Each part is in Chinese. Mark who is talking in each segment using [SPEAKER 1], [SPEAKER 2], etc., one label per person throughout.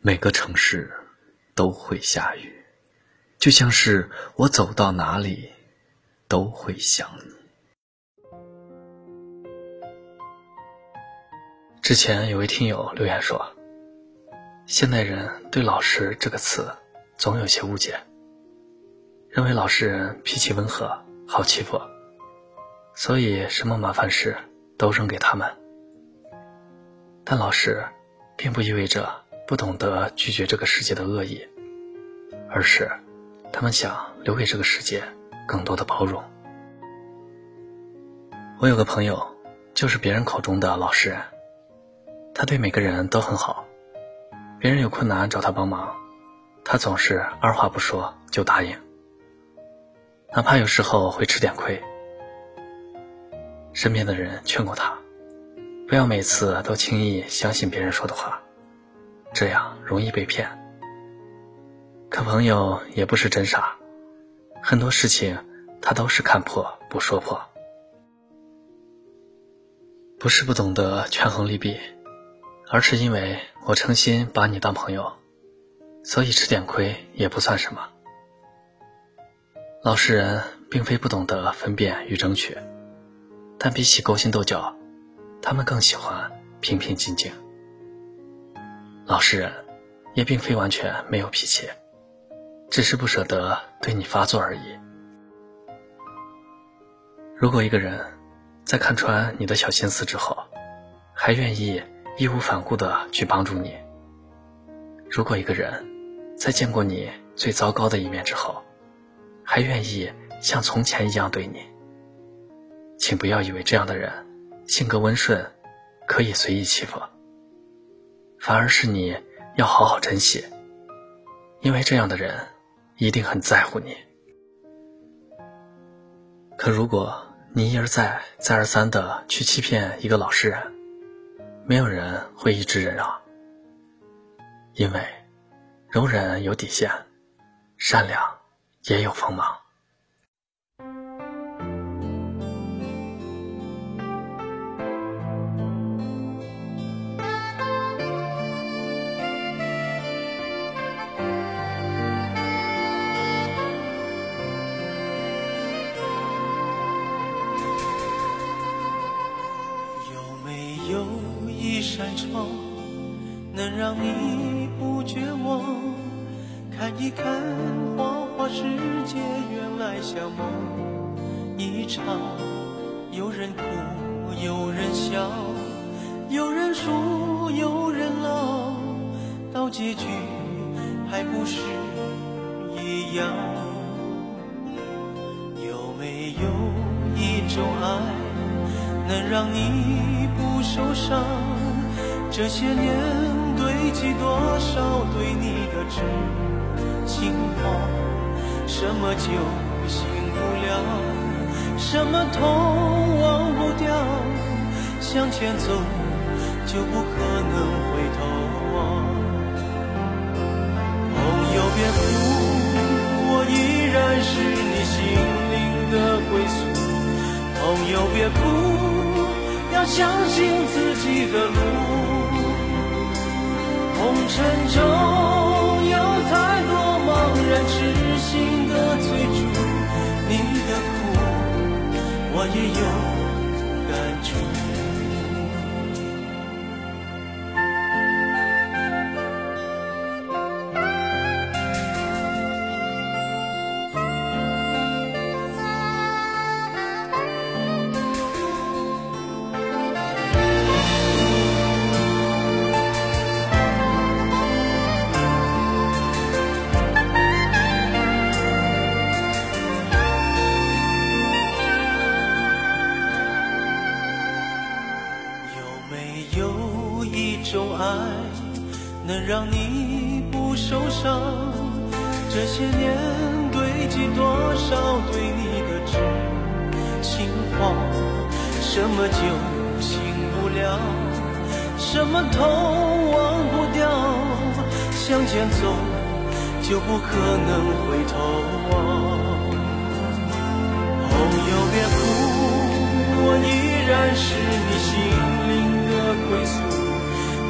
[SPEAKER 1] 每个城市都会下雨，就像是我走到哪里都会想你。之前有位听友留言说，现代人对“老实”这个词总有些误解，认为老实人脾气温和，好欺负，所以什么麻烦事都扔给他们。但老实，并不意味着。不懂得拒绝这个世界的恶意，而是他们想留给这个世界更多的包容。我有个朋友，就是别人口中的老实人，他对每个人都很好，别人有困难找他帮忙，他总是二话不说就答应，哪怕有时候会吃点亏。身边的人劝过他，不要每次都轻易相信别人说的话。这样容易被骗，可朋友也不是真傻，很多事情他都是看破不说破，不是不懂得权衡利弊，而是因为我诚心把你当朋友，所以吃点亏也不算什么。老实人并非不懂得分辨与争取，但比起勾心斗角，他们更喜欢平平静静。老实人，也并非完全没有脾气，只是不舍得对你发作而已。如果一个人在看穿你的小心思之后，还愿意义无反顾的去帮助你；如果一个人在见过你最糟糕的一面之后，还愿意像从前一样对你，请不要以为这样的人性格温顺，可以随意欺负。反而是你要好好珍惜，因为这样的人一定很在乎你。可如果你一而再、再而三的去欺骗一个老实人，没有人会一直忍让，因为容忍有底线，善良也有锋芒。
[SPEAKER 2] 扇窗能让你不绝望，看一看花花世界，原来像梦一场。有人哭，有人笑，有人输，有人老，到结局还不是一样？有没有一种爱，能让你不受伤？这些年堆积多少对你的知情话？什么酒醒不了，什么痛忘不掉？向前走就不可能回头望。朋友别哭，我依然是你心灵的归宿。朋友别哭，要相信自己的路。红尘中有太多茫然痴心的追逐，你的苦我也有。能让你不受伤，这些年堆积多少对你的知情话？什么酒醒不了，什么痛忘不掉？向前走就不可能回头望。朋友别哭，我依然是你心灵的归宿。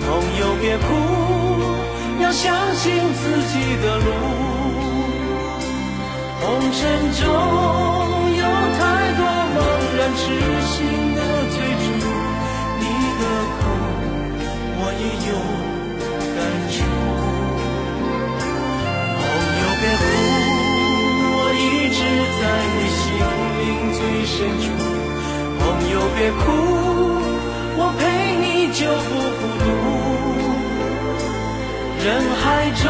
[SPEAKER 2] 朋友别哭。要相信自己的路。红尘中中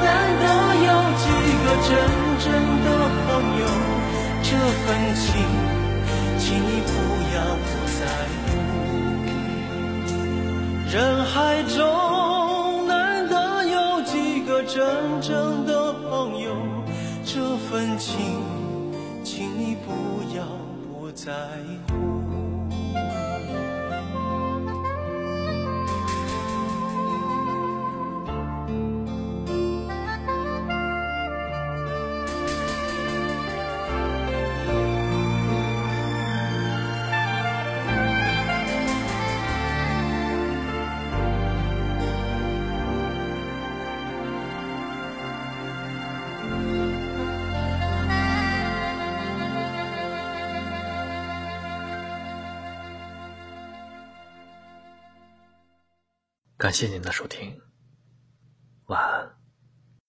[SPEAKER 2] 难得有几个真正的朋友，这份情，请你不要不在乎。人海中难得有几个真正的朋友，这份情，请你不要不在乎。
[SPEAKER 1] 感谢您的收听。